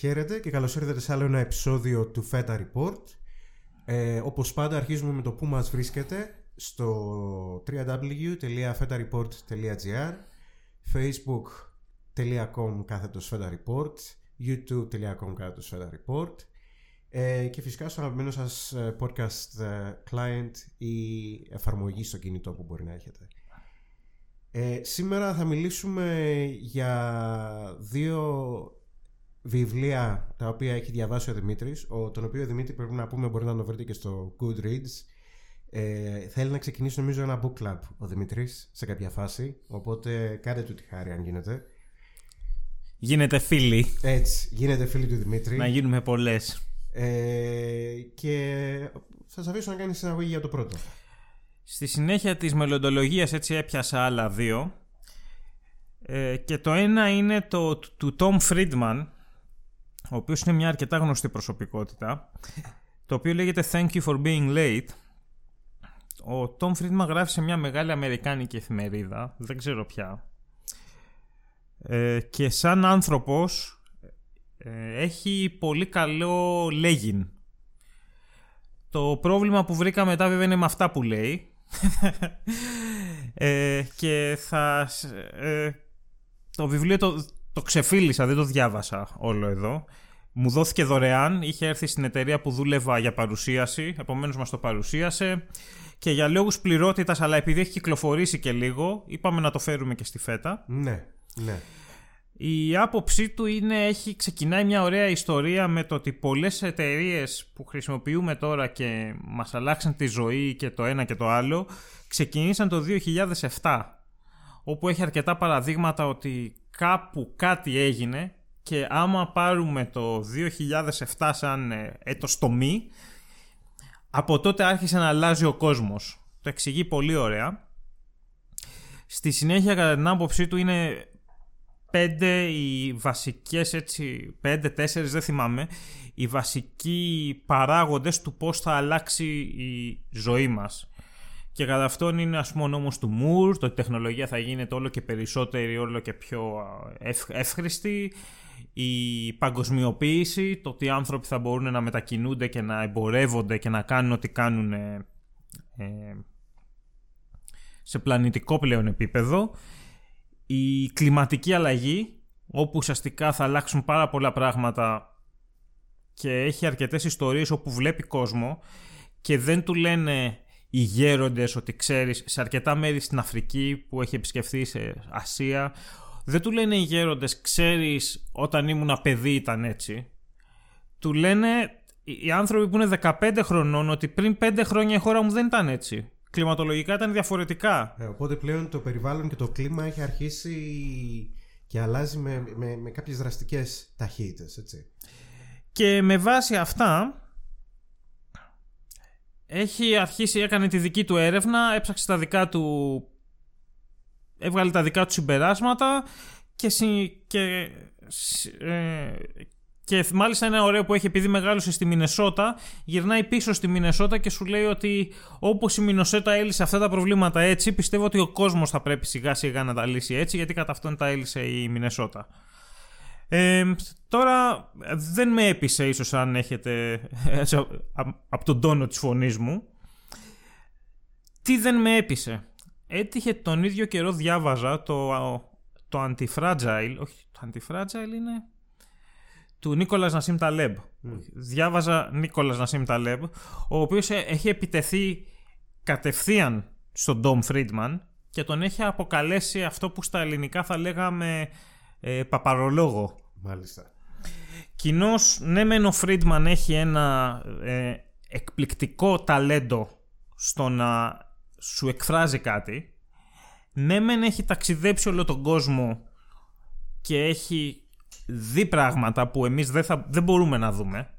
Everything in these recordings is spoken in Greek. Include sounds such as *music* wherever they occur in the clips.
Χαίρετε και καλώς ήρθατε σε άλλο ένα επεισόδιο του Feta Report. Ε, όπως πάντα αρχίζουμε με το που μας βρίσκεται στο www.fetareport.gr facebook.com κάθετος Feta Report youtube.com κάθετος Feta Report ε, και φυσικά στο αγαπημένο σας ε, podcast ε, client ή εφαρμογή στο κινητό που μπορεί να έχετε. Ε, σήμερα θα μιλήσουμε για δύο βιβλία τα οποία έχει διαβάσει ο Δημήτρης, ο, τον οποίο ο Δημήτρη πρέπει να πούμε μπορεί να το βρείτε και στο Goodreads. Ε, θέλει να ξεκινήσει νομίζω ένα book club ο Δημήτρης σε κάποια φάση, οπότε κάντε του τη χάρη αν γίνεται. Γίνεται φίλοι. Έτσι, γίνεται φίλοι του Δημήτρη. Να γίνουμε πολλές. Ε, και θα σας αφήσω να κάνει συναγωγή για το πρώτο. Στη συνέχεια της μελλοντολογίας έτσι έπιασα άλλα δύο. Ε, και το ένα είναι το του Tom Friedman, ο οποίος είναι μια αρκετά γνωστή προσωπικότητα, το οποίο λέγεται Thank you for being late. Ο Tom Friedman γράφει σε μια μεγάλη αμερικάνικη εφημερίδα, δεν ξέρω πια. Ε, και σαν άνθρωπος ε, έχει πολύ καλό λέγειν. Το πρόβλημα που βρήκα μετά βέβαια είναι με αυτά που λέει. ε, και θα... Ε, το βιβλίο το, το ξεφίλησα, δεν το διάβασα όλο εδώ. Μου δόθηκε δωρεάν, είχε έρθει στην εταιρεία που δούλευα για παρουσίαση, επομένως μας το παρουσίασε και για λόγους πληρότητας, αλλά επειδή έχει κυκλοφορήσει και λίγο, είπαμε να το φέρουμε και στη φέτα. Ναι, ναι. Η άποψή του είναι, έχει ξεκινάει μια ωραία ιστορία με το ότι πολλές εταιρείες που χρησιμοποιούμε τώρα και μας αλλάξαν τη ζωή και το ένα και το άλλο, ξεκινήσαν το 2007, όπου έχει αρκετά παραδείγματα ότι κάπου κάτι έγινε και άμα πάρουμε το 2007 σαν ε, έτος τομή, από τότε άρχισε να αλλάζει ο κόσμος. Το εξηγεί πολύ ωραία. Στη συνέχεια κατά την άποψή του είναι πέντε οι βασικές έτσι, πέντε, τέσσερις δεν θυμάμαι, οι βασικοί παράγοντες του πώς θα αλλάξει η ζωή μας. Και κατά αυτόν είναι ας πούμε ο νόμος του Μουρ, το ότι η τεχνολογία θα γίνεται όλο και περισσότερη, όλο και πιο εύχριστη, η παγκοσμιοποίηση, το ότι οι άνθρωποι θα μπορούν να μετακινούνται και να εμπορεύονται και να κάνουν ό,τι κάνουν ε, σε πλανητικό πλέον επίπεδο. Η κλιματική αλλαγή όπου ουσιαστικά θα αλλάξουν πάρα πολλά πράγματα και έχει αρκετές ιστορίες όπου βλέπει κόσμο και δεν του λένε οι γέροντες ότι ξέρεις σε αρκετά μέρη στην Αφρική που έχει επισκεφθεί σε Ασία δεν του λένε οι γέροντες ξέρεις όταν ήμουν παιδί ήταν έτσι του λένε οι άνθρωποι που είναι 15 χρονών ότι πριν 5 χρόνια η χώρα μου δεν ήταν έτσι κλιματολογικά ήταν διαφορετικά. Ε, οπότε πλέον το περιβάλλον και το κλίμα έχει αρχίσει και αλλάζει με, με, με κάποιες δραστικές ταχύτητες, έτσι. Και με βάση αυτά έχει αρχίσει, έκανε τη δική του έρευνα, έψαξε τα δικά του, έβγαλε τα δικά του συμπεράσματα και, και ε, και μάλιστα ένα ωραίο που έχει επειδή μεγάλωσε στη Μινεσότα, γυρνάει πίσω στη Μινεσότα και σου λέει ότι όπως η Μινεσότα έλυσε αυτά τα προβλήματα έτσι, πιστεύω ότι ο κόσμος θα πρέπει σιγά σιγά να τα λύσει έτσι, γιατί κατά αυτόν τα έλυσε η Μινεσότα. Ε, τώρα δεν με έπεισε ίσως αν έχετε από τον τόνο της φωνής μου τι δεν με έπεισε; Έτυχε τον ίδιο καιρό διάβαζα το, το Antifragile όχι το Antifragile είναι του Νίκολας Νασίμ Ταλέμπ. Διάβαζα Νίκολας Νασίμ Ταλέμπ, ο οποίος ε, έχει επιτεθεί κατευθείαν στον Ντόμ Φρίντμαν και τον έχει αποκαλέσει αυτό που στα ελληνικά θα λέγαμε ε, παπαρολόγο. Μάλιστα. Κοινώς, ναι, μεν ο Φρίντμαν έχει ένα ε, εκπληκτικό ταλέντο στο να σου εκφράζει κάτι. Ναι, μεν έχει ταξιδέψει όλο τον κόσμο και έχει δει πράγματα που εμείς δεν, θα, δεν μπορούμε να δούμε.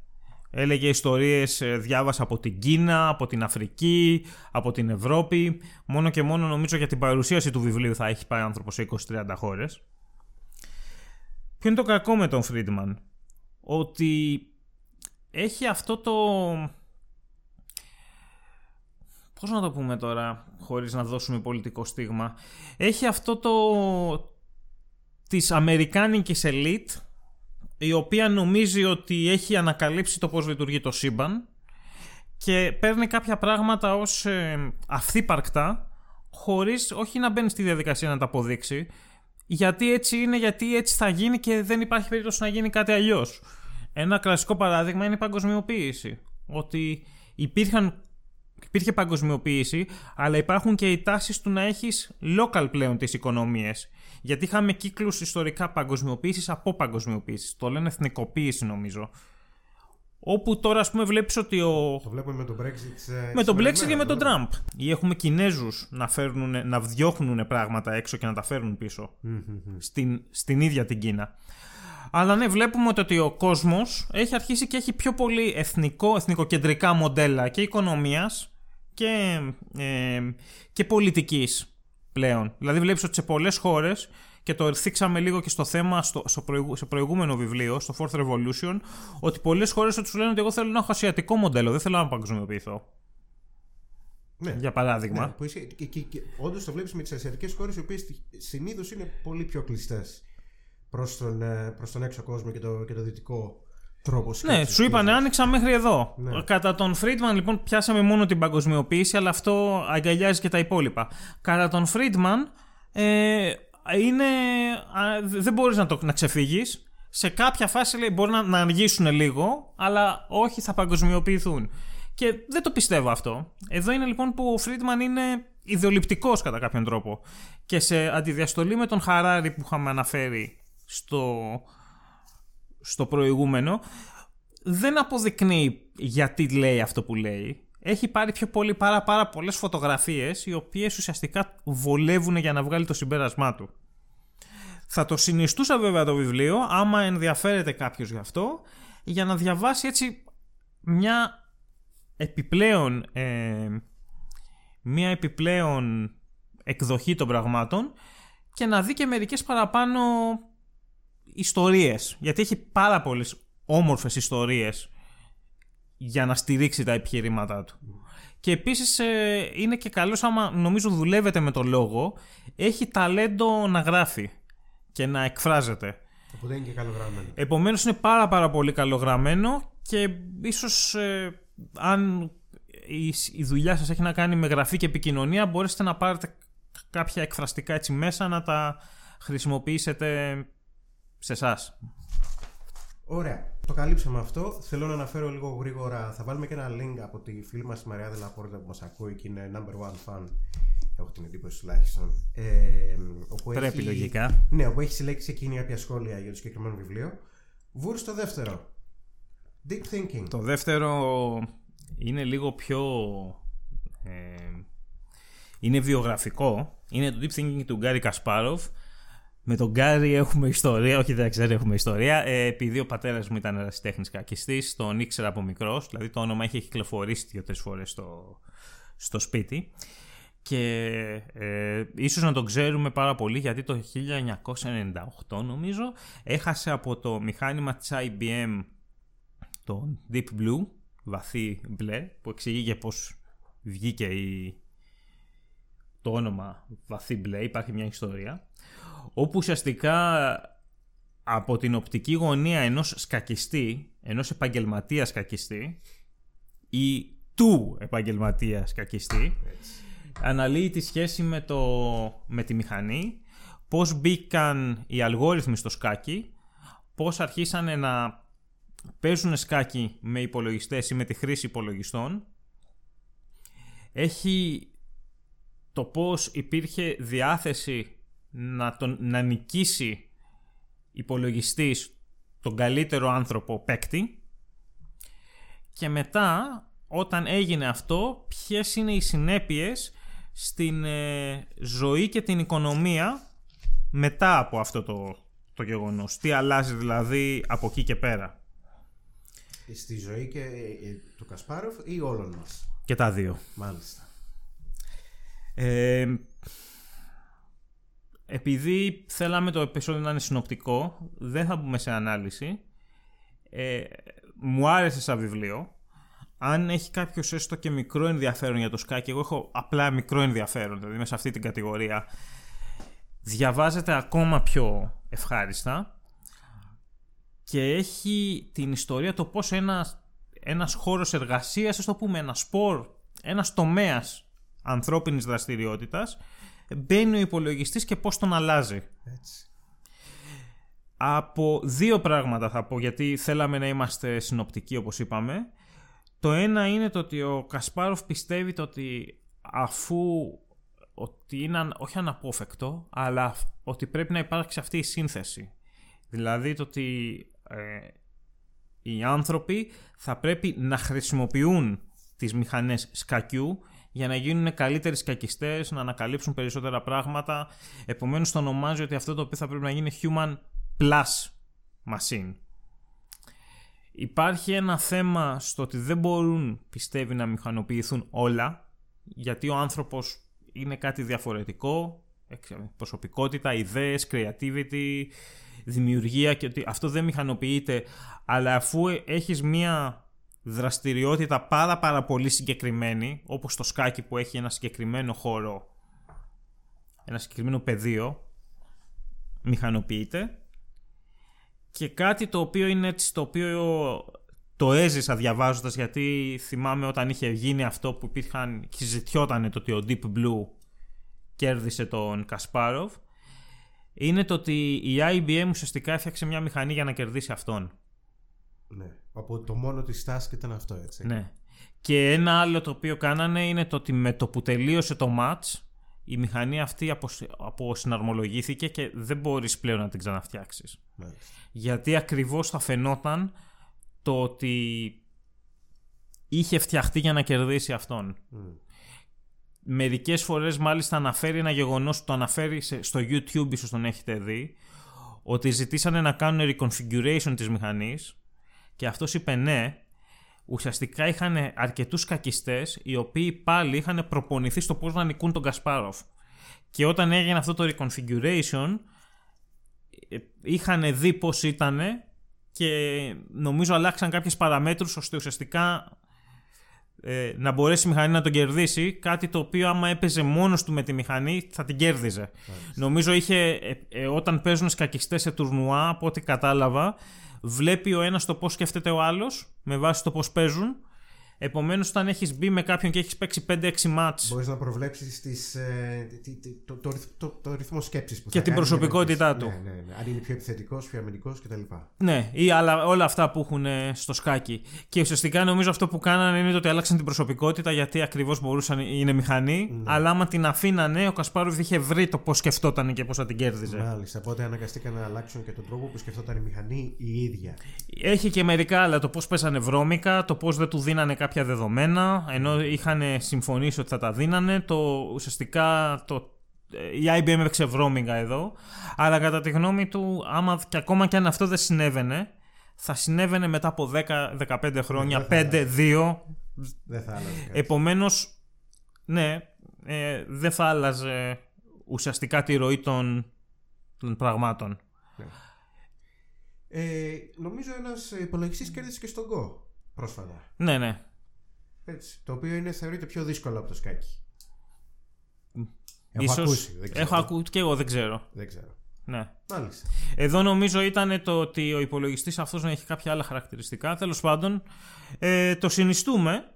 Έλεγε ιστορίες, ε, διάβασα από την Κίνα, από την Αφρική, από την Ευρώπη. Μόνο και μόνο νομίζω για την παρουσίαση του βιβλίου θα έχει πάει άνθρωπος σε 20-30 χώρες. Ποιο είναι το κακό με τον Φρίντμαν. Ότι έχει αυτό το... Πώς να το πούμε τώρα, χωρίς να δώσουμε πολιτικό στίγμα. Έχει αυτό το, της αμερικάνικης ελίτ η οποία νομίζει ότι έχει ανακαλύψει το πώς λειτουργεί το σύμπαν και παίρνει κάποια πράγματα ως ε, αυθύπαρκτα χωρίς όχι να μπαίνει στη διαδικασία να τα αποδείξει γιατί έτσι είναι, γιατί έτσι θα γίνει και δεν υπάρχει περίπτωση να γίνει κάτι αλλιώς. Ένα κλασικό παράδειγμα είναι η παγκοσμιοποίηση. Ότι υπήρχαν, υπήρχε παγκοσμιοποίηση, αλλά υπάρχουν και οι τάσεις του να έχεις local πλέον τις οικονομίες. Γιατί είχαμε κύκλους ιστορικά παγκοσμιοποίησης από παγκοσμιοποίησης. Το λένε εθνικοποίηση νομίζω. Όπου τώρα, ας πούμε, βλέπεις ότι ο. Το βλέπουμε με τον Brexit. Ε, με τον Brexit και με τον Τραμπ. Τραμπ. Ή έχουμε Κινέζους να, φέρνουν, να διώχνουν πράγματα έξω και να τα φέρνουν πίσω. Στην, στην ίδια την Κίνα. Αλλά ναι, βλέπουμε ότι ο κόσμος έχει αρχίσει και έχει πιο πολύ εθνικό, εθνικοκεντρικά μοντέλα και οικονομίας και, ε, και πολιτικής πλέον. Δηλαδή, βλέπεις ότι σε πολλές χώρες και το θίξαμε λίγο και στο θέμα στο, στο, στο προηγούμενο βιβλίο, στο Fourth Revolution, ότι πολλές χώρες τους λένε ότι εγώ θέλω να έχω ασιατικό μοντέλο, δεν θέλω να παγκοσμιοποιηθώ. Ναι. Για παράδειγμα. Ναι, και, και, και, Όντως το βλέπεις με τις ασιατικές χώρες, οι οποίες συνήθως είναι πολύ πιο κλειστές προς τον, ε, προς τον έξω κόσμο και το, και το δυτικό τρόπος Ναι, σου είπαν άνοιξα μέχρι εδώ. Ναι. Κατά τον Φρίντμαν, λοιπόν, πιάσαμε μόνο την παγκοσμιοποίηση, αλλά αυτό αγκαλιάζει και τα υπόλοιπα. Κατά τον Φρίντμαν, ε, είναι, δεν μπορείς να, το, να ξεφύγεις. Σε κάποια φάση λέει, μπορεί να, να αργήσουν λίγο, αλλά όχι θα παγκοσμιοποιηθούν. Και δεν το πιστεύω αυτό. Εδώ είναι λοιπόν που ο Φρίντμαν είναι ιδεολειπτικός κατά κάποιον τρόπο. Και σε αντιδιαστολή με τον Χαράρη που είχαμε αναφέρει στο, στο προηγούμενο, δεν αποδεικνύει γιατί λέει αυτό που λέει έχει πάρει πιο πολύ πάρα, πάρα πολλές φωτογραφίες οι οποίες ουσιαστικά βολεύουν για να βγάλει το συμπέρασμά του. Θα το συνιστούσα βέβαια το βιβλίο άμα ενδιαφέρεται κάποιος γι' αυτό για να διαβάσει έτσι μια επιπλέον ε, μια επιπλέον εκδοχή των πραγμάτων και να δει και μερικές παραπάνω ιστορίες γιατί έχει πάρα πολλές όμορφες ιστορίες για να στηρίξει τα επιχειρήματά του. Και επίσης ε, είναι και καλός άμα νομίζω δουλεύετε με το λόγο, έχει ταλέντο να γράφει και να εκφράζεται. Οπότε είναι και καλογραμμένο. Επομένως είναι πάρα πάρα πολύ καλογραμμένο και ίσως ε, αν η, η δουλειά σας έχει να κάνει με γραφή και επικοινωνία μπορέσετε να πάρετε κάποια εκφραστικά έτσι μέσα να τα χρησιμοποιήσετε σε εσάς. Ωραία. Το καλύψαμε αυτό. Θέλω να αναφέρω λίγο γρήγορα. Θα βάλουμε και ένα link από τη φίλη μας τη Μαρία Δελαπόρτα που μας ακούει και είναι number one fan. Έχω την εντύπωση τουλάχιστον. Ε, όπου Πρέπει έχει, λογικά. Ναι, όπου έχει συλλέξει εκείνη κάποια σχόλια για το συγκεκριμένο βιβλίο. Βούρ στο δεύτερο. Deep Thinking. Το δεύτερο είναι λίγο πιο. Ε, είναι βιογραφικό. Είναι το Deep Thinking του Γκάρι Κασπάροφ με τον Γκάρι έχουμε ιστορία, όχι δεν ξέρω, έχουμε ιστορία. Ε, επειδή ο πατέρας μου ήταν ερασιτέχνη κακιστής, τον ήξερα από μικρός, δηλαδή το όνομα είχε κυκλοφορήσει δύο-τρεις φορές στο, στο σπίτι. Και ε, ίσως να τον ξέρουμε πάρα πολύ γιατί το 1998 νομίζω έχασε από το μηχάνημα της IBM το Deep Blue, βαθύ μπλε, που εξηγεί και πώς βγήκε η, το όνομα βαθύ μπλε, υπάρχει μια ιστορία όπου ουσιαστικά από την οπτική γωνία ενός σκακιστή, ενός επαγγελματίας σκακιστή ή του επαγγελματίας σκακιστή, αναλύει τη σχέση με, το, με τη μηχανή, πώς μπήκαν οι αλγόριθμοι στο σκάκι, πώς αρχίσανε να παίζουν σκάκι με υπολογιστές ή με τη χρήση υπολογιστών. Έχει το πώς υπήρχε διάθεση να, τον, να νικήσει υπολογιστής τον καλύτερο άνθρωπο παίκτη και μετά όταν έγινε αυτό ποιες είναι οι συνέπειες στην ε, ζωή και την οικονομία μετά από αυτό το, το γεγονός. Τι αλλάζει δηλαδή από εκεί και πέρα; Στη ζωή και ε, του Κασπάροφ ή όλων μας; Και τα δύο. Μάλιστα. Ε, επειδή θέλαμε το επεισόδιο να είναι συνοπτικό, δεν θα μπούμε σε ανάλυση. Ε, μου άρεσε σαν βιβλίο. Αν έχει κάποιος έστω και μικρό ενδιαφέρον για το σκάκι, εγώ έχω απλά μικρό ενδιαφέρον, δηλαδή μέσα σε αυτή την κατηγορία, διαβάζεται ακόμα πιο ευχάριστα και έχει την ιστορία το πώς ένας, ένας χώρος εργασίας, ας το πούμε ένας σπορ, ένας τομέας ανθρώπινης δραστηριότητας μπαίνει ο υπολογιστής και πώς τον αλλάζει. Έτσι. Από δύο πράγματα θα πω, γιατί θέλαμε να είμαστε συνοπτικοί όπως είπαμε. Το ένα είναι το ότι ο Κασπάροφ πιστεύει το ότι αφού ότι είναι όχι αναπόφευκτο, αλλά ότι πρέπει να υπάρξει αυτή η σύνθεση. Δηλαδή το ότι ε, οι άνθρωποι θα πρέπει να χρησιμοποιούν τις μηχανές σκακιού για να γίνουν καλύτεροι σκακιστές, να ανακαλύψουν περισσότερα πράγματα. Επομένως το ονομάζει ότι αυτό το οποίο θα πρέπει να γίνει human plus machine. Υπάρχει ένα θέμα στο ότι δεν μπορούν, πιστεύει, να μηχανοποιηθούν όλα, γιατί ο άνθρωπος είναι κάτι διαφορετικό, προσωπικότητα, ιδέες, creativity, δημιουργία και ότι αυτό δεν μηχανοποιείται, αλλά αφού έχεις μία δραστηριότητα πάρα πάρα πολύ συγκεκριμένη, όπως το σκάκι που έχει ένα συγκεκριμένο χώρο, ένα συγκεκριμένο πεδίο, μηχανοποιείται και κάτι το οποίο είναι έτσι, το οποίο το έζησα διαβάζοντας γιατί θυμάμαι όταν είχε γίνει αυτό που υπήρχαν και συζητιόταν το ότι ο Deep Blue κέρδισε τον Κασπάροβ είναι το ότι η IBM ουσιαστικά έφτιαξε μια μηχανή για να κερδίσει αυτόν. Ναι. Από το μόνο της task ήταν αυτό έτσι. Ναι. Και ένα άλλο το οποίο κάνανε είναι το ότι με το που τελείωσε το match η μηχανή αυτή αποσυναρμολογήθηκε και δεν μπορείς πλέον να την ξαναφτιάξεις. Ναι. Γιατί ακριβώς θα φαινόταν το ότι είχε φτιαχτεί για να κερδίσει αυτόν. Mm. Μερικές φορές μάλιστα αναφέρει ένα γεγονός, το αναφέρει στο YouTube, ίσως τον έχετε δει, ότι ζητήσανε να κάνουν reconfiguration της μηχανής και αυτός είπε ναι, ουσιαστικά είχαν αρκετούς κακιστές οι οποίοι πάλι είχαν προπονηθεί στο πώς να νικούν τον Κασπάροφ. Και όταν έγινε αυτό το reconfiguration ε, είχαν δει πώς ήταν και νομίζω αλλάξαν κάποιες παραμέτρους ώστε ουσιαστικά ε, να μπορέσει η μηχανή να τον κερδίσει κάτι το οποίο άμα έπαιζε μόνος του με τη μηχανή θα την κέρδιζε. Νομίζω είχε, ε, ε, όταν παίζουν σκακιστές σε τουρνουά από ό,τι κατάλαβα βλέπει ο ένας το πώς σκέφτεται ο άλλος με βάση το πώς παίζουν Επομένως, όταν έχεις μπει με κάποιον και έχεις παίξει 5-6 μάτς Μπορείς να προβλέψεις ε, το, το, το, το, ρυθμό σκέψης που Και την προσωπικότητά του. Ναι, ναι, ναι. Αν είναι πιο επιθετικός, πιο αμυντικός κτλ. Ναι, ή άλλα, όλα αυτά που έχουν ε, στο σκάκι. Και ουσιαστικά νομίζω αυτό που κάνανε είναι ότι άλλαξαν την προσωπικότητα γιατί ακριβώς μπορούσαν, είναι μηχανή. Ναι. Αλλά άμα την αφήνανε, ο Κασπάροβ είχε βρει το πώς σκεφτόταν και πώς θα την κέρδιζε. Μάλιστα. Οπότε αναγκαστήκαν να αλλάξουν και τον τρόπο που σκεφτόταν η μηχανή η ίδια. Έχει και μερικά άλλα. Το πώς πέσανε βρώμικα, το πώς δεν του δίνανε κάποια κάποια δεδομένα, ενώ είχαν συμφωνήσει ότι θα τα δίνανε, το, ουσιαστικά το, η IBM έπαιξε βρώμιγα εδώ, αλλά κατά τη γνώμη του, άμα και ακόμα και αν αυτό δεν συνέβαινε, θα συνέβαινε μετά από 10-15 χρόνια, 5-2. Δεν θα άλλαζε. Επομένως, ναι, ε, δεν θα άλλαζε ουσιαστικά τη ροή των, των πραγμάτων. Ναι. Ε, νομίζω ένας υπολογιστής κέρδισε και στον Go πρόσφατα. Ναι, ναι. Έτσι, το οποίο είναι, θεωρείται πιο δύσκολο από το σκάκι. Έχω Ίσως, ακούσει. Δεν ξέρω. Έχω ακούσει και εγώ δεν ξέρω. Δεν ξέρω. Ναι. Μάλιστα. Εδώ νομίζω ήταν το ότι ο υπολογιστής αυτός να έχει κάποια άλλα χαρακτηριστικά. Τέλος πάντων, ε, το συνιστούμε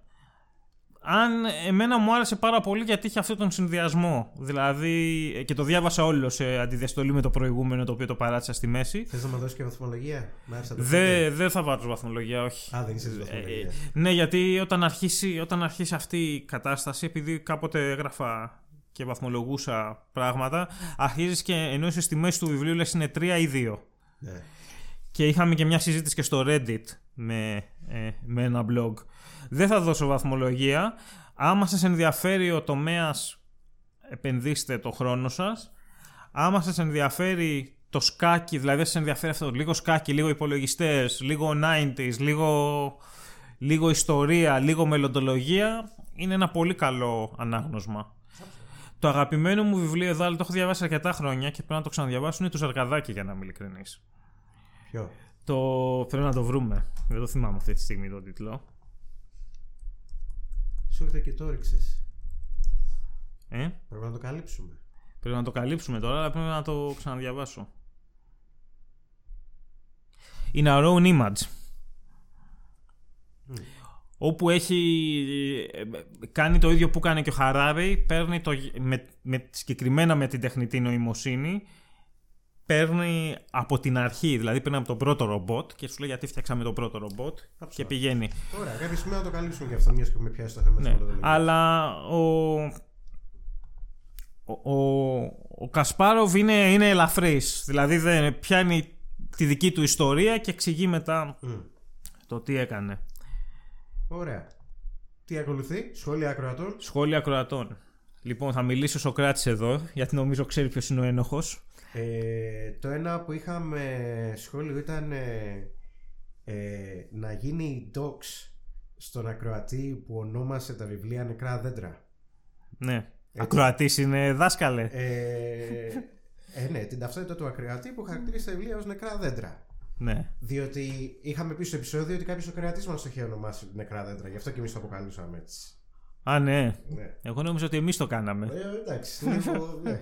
αν εμένα μου άρεσε πάρα πολύ γιατί είχε αυτόν τον συνδυασμό. Δηλαδή, και το διάβασα όλο σε αντιδιαστολή με το προηγούμενο το οποίο το παράτησα στη μέση. Θες να μου δώσεις και βαθμολογία, Δεν δε θα βάζω βαθμολογία, όχι. Α, δεν είσαι βαθμολογία. Ε, ναι, γιατί όταν αρχίσει, όταν αρχίσει αυτή η κατάσταση, επειδή κάποτε έγραφα και βαθμολογούσα πράγματα, αρχίζεις και ενώ είσαι στη μέση του βιβλίου λες είναι 3 ή 2. Ναι. Και είχαμε και μια συζήτηση και στο Reddit με, ε, με ένα blog δεν θα δώσω βαθμολογία. Άμα σας ενδιαφέρει ο τομέας, επενδύστε το χρόνο σας. Άμα σας ενδιαφέρει το σκάκι, δηλαδή σας ενδιαφέρει αυτό, λίγο σκάκι, λίγο υπολογιστές, λίγο 90s, λίγο, λίγο ιστορία, λίγο μελλοντολογία, είναι ένα πολύ καλό ανάγνωσμα. Το αγαπημένο μου βιβλίο εδώ, αλλά το έχω διαβάσει αρκετά χρόνια και πρέπει να το ξαναδιαβάσω, είναι το Ζαρκαδάκι για να είμαι ειλικρινής. Ποιο; Το πρέπει να το βρούμε. Δεν το θυμάμαι αυτή τη στιγμή το τίτλο. Σου ήρθε και το έριξες. Ε; Πρέπει να το καλύψουμε. Πρέπει να το καλύψουμε τώρα, αλλά πρέπει να το ξαναδιαβάσω. In Our Own Image. Όπου έχει ε, κάνει το ίδιο που κάνει και ο Χαράρη, παίρνει το, με, με, συγκεκριμένα με την τεχνητή νοημοσύνη, παίρνει από την αρχή, δηλαδή παίρνει από τον πρώτο ρομπότ και σου λέει γιατί φτιάξαμε το πρώτο ρομπότ και πηγαίνει. Ωραία, κάποια στιγμή να το καλύψουμε και αυτό, μιας και με πιάσει το θέμα ναι, Αλλά ο, ο, ο, ο Κασπάροβ είναι, είναι ελαφρύς, δηλαδή δεν πιάνει τη δική του ιστορία και εξηγεί μετά το τι έκανε. Ωραία. Τι ακολουθεί, σχόλια ακροατών; Σχόλια ακροατών. Λοιπόν, θα μιλήσει ο Σοκράτης εδώ, γιατί νομίζω ξέρει ποιος είναι ο ένοχος. Ε, το ένα που είχαμε σχόλιο ήταν ε, ε, να γίνει docs στον ακροατή που ονόμασε τα βιβλία Νεκρά Δέντρα. Ναι. Ακροατής είναι δάσκαλε. Ε, ε, ναι, την ταυτότητα του ακροατή που χαρακτηρίζει τα βιβλία ως Νεκρά Δέντρα. Ναι. Διότι είχαμε πει στο επεισόδιο ότι κάποιος ακροατής μας το είχε ονομάσει Νεκρά Δέντρα. Γι' αυτό και εμείς το αποκαλούσαμε έτσι. Α, ναι. ναι. Εγώ νόμιζα ότι εμείς το κάναμε. Ε, εντάξει. Λίγο, *laughs* ναι.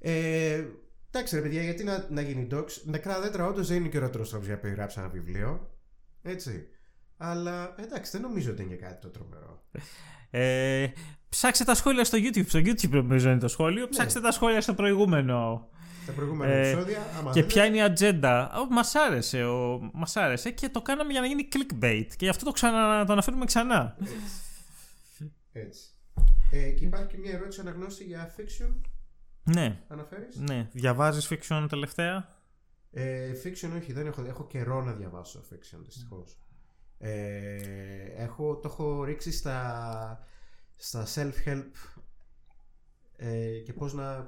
Ε, εντάξει, ρε παιδιά, γιατί να, να γίνει docs; Νεκρά δέντρα όντως δεν είναι και ο τρόπος για να περιγράψει ένα βιβλίο. Έτσι. Αλλά εντάξει, δεν νομίζω ότι είναι κάτι το τρομερό. Ε, ψάξτε τα σχόλια στο YouTube. Στο YouTube νομίζω είναι το σχόλιο. Ναι. Ψάξτε τα σχόλια στο προηγούμενο. Στα προηγούμενα ε, επεισόδια. και ποια είναι η ατζέντα. Μας άρεσε, ο, μας άρεσε και το κάναμε για να γίνει clickbait. Και γι' αυτό το, ξανα, το αναφέρουμε ξανά. Έτσι. Έτσι. Ε, και υπάρχει και μια ερώτηση αναγνώστη για fiction. Ναι. Αναφέρεις; Ναι. Διαβάζεις fiction τελευταία; Ε, fiction όχι, δεν έχω, έχω καιρό να διαβάσω fiction δυστυχώς. Ε, έχω, το έχω ρίξει στα, στα self-help ε, και πώς να,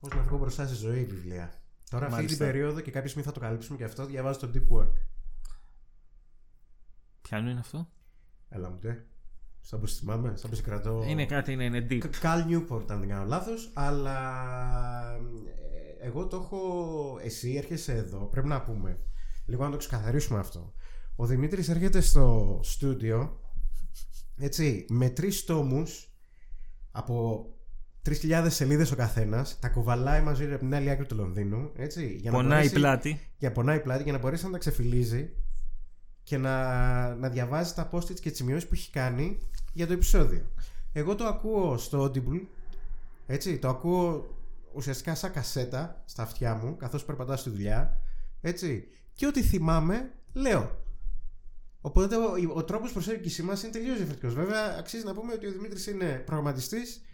πώς να βγω μπροστά στη ζωή βιβλία. Τώρα αυτή την περίοδο και κάποια στιγμή θα το καλύψουμε και αυτό, διαβάζω το Deep Work. Ποιο είναι αυτό; Έλα μου Σαν που θυμάμαι, σαν που κρατώ. Είναι κάτι, είναι, είναι deep. Καλ Newport, αν δεν κάνω λάθος. Αλλά ε, εγώ το έχω. Εσύ έρχεσαι εδώ, πρέπει να πούμε. Λίγο να το ξεκαθαρίσουμε αυτό. Ο Δημήτρης έρχεται στο στούντιο έτσι, με τρεις τόμους από 3.000 σελίδες ο καθένας, τα κουβαλάει μαζί από την άλλη άκρη του Λονδίνου. Έτσι, για να πονάει μπορέσει, πλάτη. Για πονάει πλάτη για να μπορέσει να τα ξεφυλίζει και να, να διαβάζει τα post και τις σημειώσεις που έχει κάνει για το επεισόδιο. Εγώ το ακούω στο Audible, έτσι, το ακούω ουσιαστικά σαν κασέτα στα αυτιά μου, καθώς περπατάω στη δουλειά, έτσι, και ό,τι θυμάμαι, λέω. Οπότε ο, ο τρόπος προσέγγισης μας είναι τελείως διαφορετικός. Βέβαια, αξίζει να πούμε ότι ο Δημήτρης είναι προγραμματιστής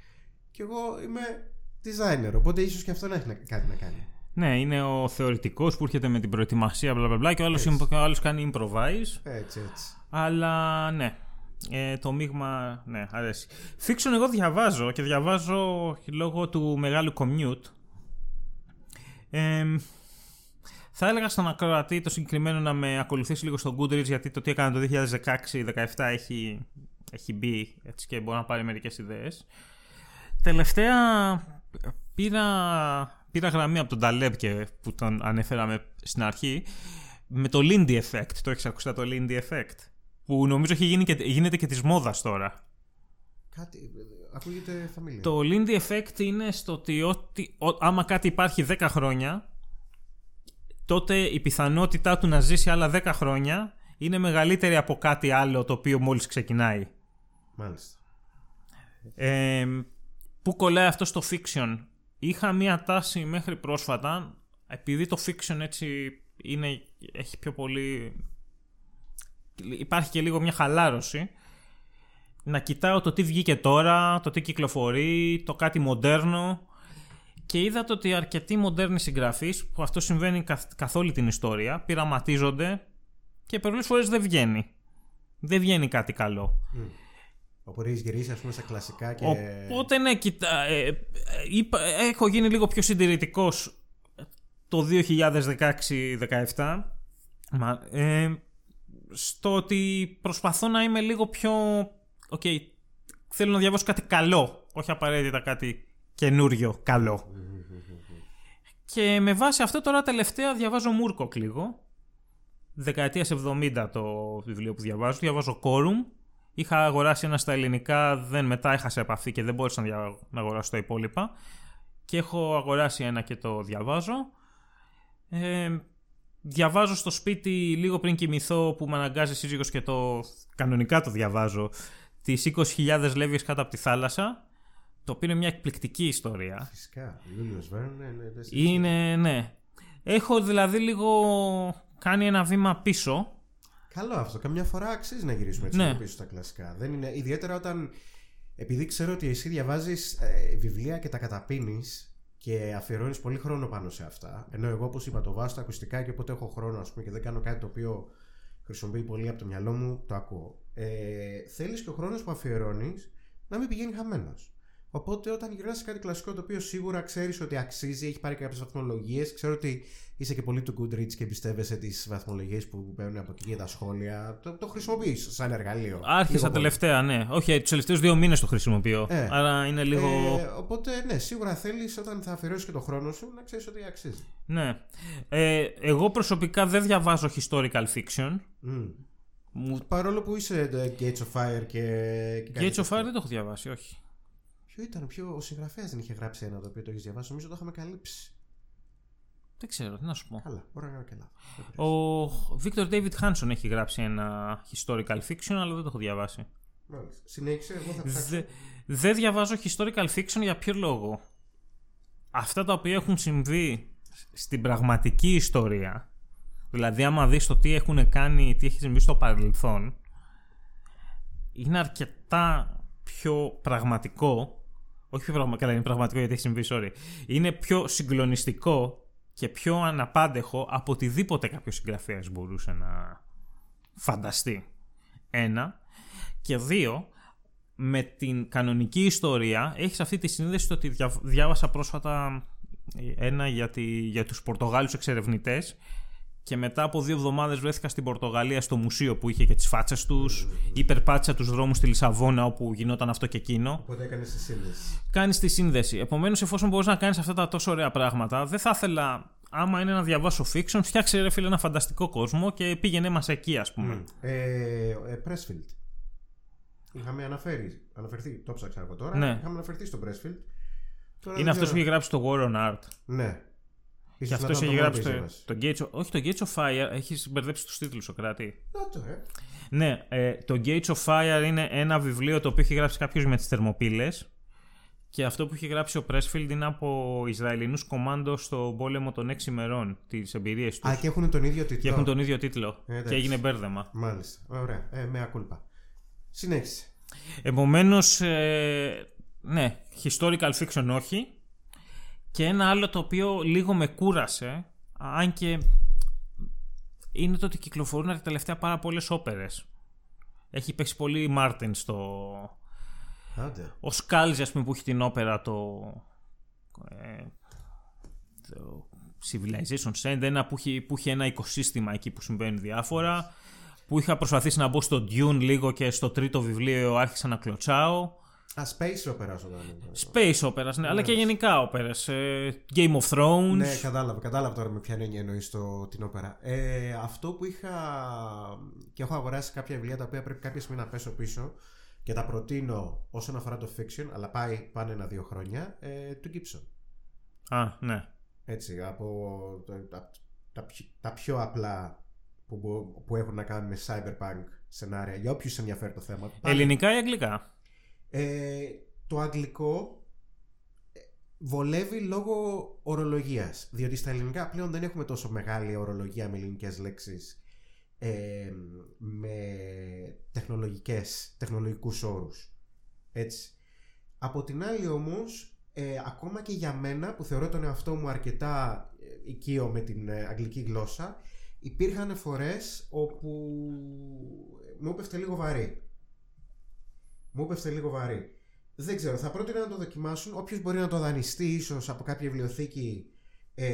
και εγώ είμαι designer, οπότε ίσως και αυτό να έχει κάτι να κάνει. Ναι, είναι ο θεωρητικός που έρχεται με την προετοιμασία, μπλα, μπλα, μπλα και ο άλλος κάνει improvise. Έτσι, έτσι. Αλλά ναι, ε, το μείγμα, ναι, αρέσει. Fiction εγώ διαβάζω και διαβάζω λόγω του μεγάλου commute. Ε, θα έλεγα στον ακροατή το συγκεκριμένο να με ακολουθήσει λίγο στο Goodreads γιατί το τι έκανα το 2016-2017 έχει, έχει μπει έτσι και μπορεί να πάρει μερικές ιδέες. Τελευταία πήρα, πήρα γραμμή από τον Taleb και που τον ανέφεραμε στην αρχή με το Lindy Effect. Το έχεις ακούσει το Lindy Effect που νομίζω έχει γίνει και, γίνεται και της μόδας τώρα. Κάτι, ακούγεται φαμίλια. Το Lindy Effect είναι στο ότι, ότι άμα κάτι υπάρχει 10 χρόνια, τότε η πιθανότητά του να ζήσει άλλα 10 χρόνια είναι μεγαλύτερη από κάτι άλλο το οποίο μόλις ξεκινάει. Μάλιστα. Ε, πού κολλάει αυτό στο fiction; Είχα μία τάση μέχρι πρόσφατα, επειδή το fiction έτσι είναι, έχει πιο πολύ υπάρχει και λίγο μια χαλάρωση να κοιτάω το τι βγήκε τώρα, το τι κυκλοφορεί, το κάτι μοντέρνο και είδα το ότι αρκετοί μοντέρνοι συγγραφείς, που αυτό συμβαίνει καθ, όλη την ιστορία, πειραματίζονται και πολλές φορές δεν βγαίνει. Δεν βγαίνει κάτι καλό. Mm. Οπότε έχει γυρίσει ας πούμε στα κλασικά και... Οπότε ναι, κοιτά, ε, ε, έχω γίνει λίγο πιο συντηρητικός το 2016-17. Ε, στο ότι προσπαθώ να είμαι λίγο πιο. OK, okay, θέλω να διαβάσω κάτι καλό, όχι απαραίτητα κάτι καινούριο καλό. Και με βάση αυτό τώρα τελευταία διαβάζω Μούρκοκ λίγο. Δεκαετίας 70 το βιβλίο που διαβάζω. Διαβάζω Κόρουμ. Είχα αγοράσει ένα στα ελληνικά, δεν μετά είχα σε επαφή και δεν μπόρεσα να, να αγοράσω τα υπόλοιπα. Και έχω αγοράσει ένα και το διαβάζω. Ε, διαβάζω στο σπίτι λίγο πριν κοιμηθώ που με αναγκάζει σύζυγος και το κανονικά το διαβάζω τις 20.000 λεύγες κάτω από τη θάλασσα το οποίο είναι μια εκπληκτική ιστορία. Φυσικά. Julius Verne, ναι, ναι, δεν Είναι, ναι. Έχω δηλαδή λίγο κάνει ένα βήμα πίσω. Καλό αυτό. Καμιά φορά αξίζει να γυρίσουμε έτσι Ναι. λίγο πίσω στα κλασικά. Δεν είναι, ιδιαίτερα όταν. Επειδή ξέρω ότι εσύ διαβάζεις ε, βιβλία και τα καταπίνεις και αφιερώνεις πολύ χρόνο πάνω σε αυτά. Ενώ εγώ, όπως είπα, το βάζω στα ακουστικά και όποτε έχω χρόνο ας πούμε, και δεν κάνω κάτι το οποίο χρησιμοποιεί πολύ από το μυαλό μου, το ακούω. Ε, Θέλεις και ο χρόνος που αφιερώνεις να μην πηγαίνει χαμένος. Οπότε όταν γυρνάς σε κάτι κλασικό το οποίο σίγουρα ξέρεις ότι αξίζει, έχει πάρει κάποιες βαθμολογίες, ξέρω ότι είσαι και πολύ του Goodreads και εμπιστεύεσαι τις βαθμολογίες που παίρνουν από εκεί και τα σχόλια. Το, το χρησιμοποιείς σαν εργαλείο. Άρχισα Λίγο πολύ. τελευταία, ναι. Όχι, τους τελευταίους δύο μήνες το χρησιμοποιώ. Ε. Άρα είναι λίγο. Ε, οπότε, ναι, σίγουρα θέλεις όταν θα αφιερώσεις και το χρόνο σου να ξέρεις ότι αξίζει. Ναι. Ε, εγώ προσωπικά δεν διαβάζω historical fiction. Μμ. Μου... Παρόλο που είσαι ε, Gates of Fire και. και κάτι Gates of τέτοιο. Fire δεν το έχω διαβάσει, όχι. Ποιο ήταν, ποιο, ο συγγραφέας δεν είχε γράψει ένα το οποίο το έχεις διαβάσει. Νομίζω το είχαμε καλύψει. Δεν ξέρω, τι να σου πω. Καλά, μπορεί να κάνω και λάθο. Ο Victor David Hanson έχει γράψει ένα historical fiction, αλλά δεν το έχω διαβάσει. Μάλιστα. Συνέχισε, εγώ θα ψάξω. Δε- Δεν διαβάζω historical fiction για ποιο λόγο. Αυτά τα οποία έχουν συμβεί στην πραγματική ιστορία, δηλαδή άμα δεις το τι έχουν κάνει, τι έχει συμβεί στο παρελθόν, είναι αρκετά πιο πραγματικό, όχι πιο πραγματικό, καλά είναι πραγματικό γιατί έχει συμβεί, sorry, είναι πιο συγκλονιστικό και πιο αναπάντεχο από οτιδήποτε κάποιος συγγραφέας μπορούσε να φανταστεί. Ένα. Και δύο, με την κανονική ιστορία έχεις αυτή τη συνείδηση το ότι δια- διάβασα πρόσφατα ε, ένα για, τη, για τους Πορτογάλους εξερευνητές και μετά από δύο εβδομάδες βρέθηκα στην Πορτογαλία στο μουσείο που είχε και τις φάτσες τους υπερπάτησα τους δρόμους στη Λισαβόνα όπου γινόταν αυτό και εκείνο Οπότε έκανες τη σύνδεση. κάνεις τη σύνδεση επομένως εφόσον μπορείς να κάνεις αυτά τα τόσο ωραία πράγματα δεν θα ήθελα άμα είναι να διαβάσω fiction φτιάξε ρε φίλε ένα φανταστικό κόσμο και πήγαινε μας εκεί ας πούμε Ε, ε, Pressfield. Είχαμε αναφέρει, αναφερθεί, το ψάξα εγώ τώρα. Ναι. Είχαμε αναφερθεί στο Pressfield. Τώρα είναι δεν αυτός που ξέρω- έχει γράψει το War on Art Ναι. Και Ίσως να αυτό ήταν έχει το γράψει μόνο το, business. το Gates of, Όχι, το Gates of Fire έχεις μπερδέψει τους τίτλους ο Κράτη. Να το, ε. Ναι, ε, το Gates of Fire είναι ένα βιβλίο το οποίο έχει γράψει κάποιος με τις θερμοπύλες. Και αυτό που έχει γράψει ο Pressfield είναι από Ισραηλινούς κομμάντο στο πόλεμο των 6 ημερών, τις εμπειρίες τους. Α, και έχουν τον ίδιο τίτλο. Και έχουν τον ίδιο τίτλο. Ε, εντάξει. και έγινε μπέρδεμα. Μάλιστα. Ωραία. Ε, με ακούλπα. Συνέχισε. Επομένως, ε, ναι, historical fiction όχι. Και ένα άλλο το οποίο λίγο με κούρασε, αν και είναι το ότι κυκλοφορούν τα τελευταία πάρα πολλές όπερες. Έχει παίξει πολύ Μάρτιν στο... Άντε. Ο Σκάλζη, ας πούμε, που έχει την όπερα το... Ε, το Civilization Send, ένα που έχει, που έχει ένα οικοσύστημα εκεί που συμβαίνουν διάφορα. Που είχα προσπαθήσει να μπω στο Dune λίγο και στο τρίτο βιβλίο άρχισα να κλωτσάω. Α, space opera όταν είναι. Space operas, ναι, αλλά και γενικά όπερες. Ε, Game of Thrones. Ναι, κατάλαβα, κατάλαβα τώρα με ποια έννοια εννοείς την όπερα. Ε, αυτό που είχα. και έχω αγοράσει κάποια βιβλία τα οποία πρέπει κάποια στιγμή να πέσω πίσω και τα προτείνω όσον αφορά το fiction, αλλά πάει πάνε ένα-δύο χρόνια, ε, του Gibson. Α, ναι. Έτσι, από το- τα, τα, πιο- τα πιο απλά που, μπο- που έχουν να κάνουν με cyberpunk σενάρια, για όποιους ενδιαφέρει το θέμα. Πάνε- Ελληνικά ή αγγλικά; Ε, το αγγλικό ε, βολεύει λόγω ορολογίας διότι στα ελληνικά πλέον δεν έχουμε τόσο μεγάλη ορολογία με ελληνικές λέξεις ε, με τεχνολογικές, τεχνολογικούς όρους. Έτσι. Από την άλλη όμως ε, ακόμα και για μένα που θεωρώ τον εαυτό μου αρκετά ε, οικείο με την ε, αγγλική γλώσσα υπήρχαν φορές όπου μου έπεφτε λίγο βαρύ μου έπεφτε λίγο βαρύ. Δεν ξέρω, θα πρότεινα να το δοκιμάσουν. Όποιος μπορεί να το δανειστεί, ίσως από κάποια βιβλιοθήκη, ε,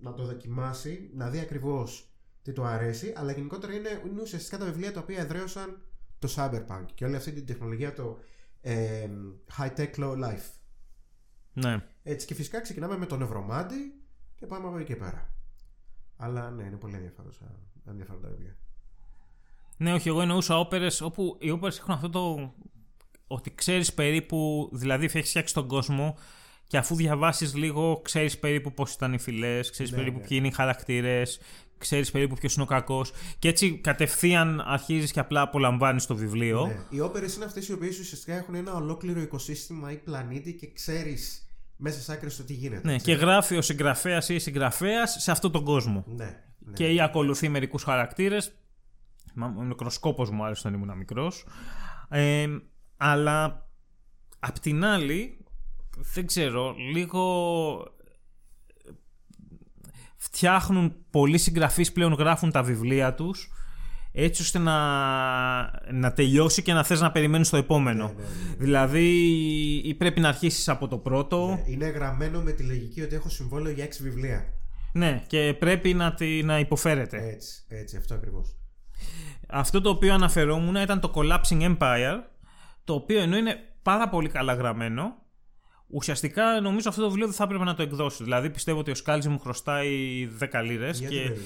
να το δοκιμάσει, να δει ακριβώς τι του αρέσει. Αλλά γενικότερα είναι, είναι ουσιαστικά τα βιβλία τα οποία εδραίωσαν το cyberpunk και όλη αυτή την τεχνολογία, το ε, high tech low life. Ναι. Έτσι και φυσικά ξεκινάμε με τον Ευρωμάντη και πάμε από εκεί και πέρα. Αλλά ναι, είναι πολύ ενδιαφέροντα ενδιαφέροντα βιβλία. Ναι, όχι, εγώ εννοούσα όπερες όπου οι όπερες έχουν αυτό το. ότι ξέρεις περίπου. δηλαδή έχεις φτιάξει τον κόσμο και αφού διαβάσεις λίγο ξέρεις περίπου πώς ήταν οι φυλές, ξέρεις Ναι, περίπου ναι. ποιοι είναι οι χαρακτήρες, ξέρεις περίπου ποιος είναι ο κακός και έτσι κατευθείαν αρχίζεις και απλά απολαμβάνεις το βιβλίο. Ναι. Οι όπερες είναι αυτές οι οποίες ουσιαστικά έχουν ένα ολόκληρο οικοσύστημα ή πλανήτη και ξέρεις μέσα σε άκρη το τι γίνεται. Ναι, έτσι. και γράφει ο συγγραφέας ή η συγγραφέας σε αυτόν τον κόσμο. Ναι, ναι. Και ή ακολουθεί μερικούς χαρακτήρες. Ο μικροσκόπος μου άρεσε όταν ήμουν μικρός. Ε, αλλά απ' την άλλη, δεν ξέρω, λίγο φτιάχνουν πολλοί συγγραφείς πλέον γράφουν τα βιβλία τους έτσι ώστε να, να τελειώσει και να θες να περιμένεις το επόμενο. Ναι, ναι, ναι. Δηλαδή ή πρέπει να αρχίσεις από το πρώτο Ναι, Είναι γραμμένο με τη λογική ότι έχω συμβόλαιο για έξι βιβλία. ναι, και πρέπει να, τη, να υποφέρεται. Έτσι, έτσι, αυτό ακριβώς. Αυτό το οποίο αναφερόμουν ήταν το Collapsing Empire, το οποίο ενώ είναι πάρα πολύ καλά γραμμένο, ουσιαστικά νομίζω αυτό το βιβλίο δεν θα έπρεπε να το εκδώσει. Δηλαδή πιστεύω ότι ο Σκάλτζι μου χρωστάει 10 λίρες Γιατί και περίπου.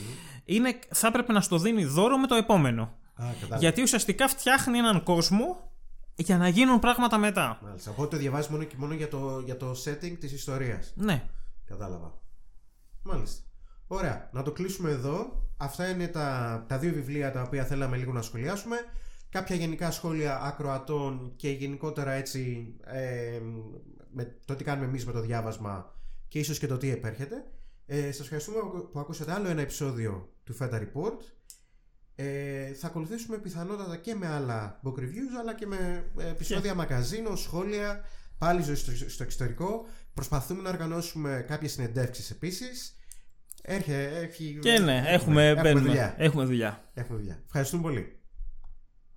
είναι, θα έπρεπε να στο δίνει δώρο με το επόμενο. Α, κατάλαβα. Γιατί ουσιαστικά φτιάχνει έναν κόσμο για να γίνουν πράγματα μετά. Μάλιστα. Οπότε το διαβάζεις μόνο και μόνο για το, για το setting της ιστορίας. Ναι. Κατάλαβα. Μάλιστα. Ωραία. Να το κλείσουμε εδώ. Αυτά είναι τα, τα δύο βιβλία τα οποία θέλαμε λίγο να σχολιάσουμε. Κάποια γενικά σχόλια ακροατών και γενικότερα έτσι ε, με το τι κάνουμε εμείς με το διάβασμα και ίσως και το τι επέρχεται. Ε, σας ευχαριστούμε που ακούσατε άλλο ένα επεισόδιο του Feta Report. Ε, θα ακολουθήσουμε πιθανότατα και με άλλα book reviews αλλά και με ε, επεισόδια μαγαζίνο, σχόλια, πάλι ζωή στο, στο εξωτερικό. Προσπαθούμε να οργανώσουμε κάποιες συνεντεύξεις επίσης. Έρχε, έχει, Και ναι, έχουμε, μπαίνουμε. δουλειά. Έχουμε δουλειά. Έχουμε δουλειά. Ευχαριστούμε πολύ.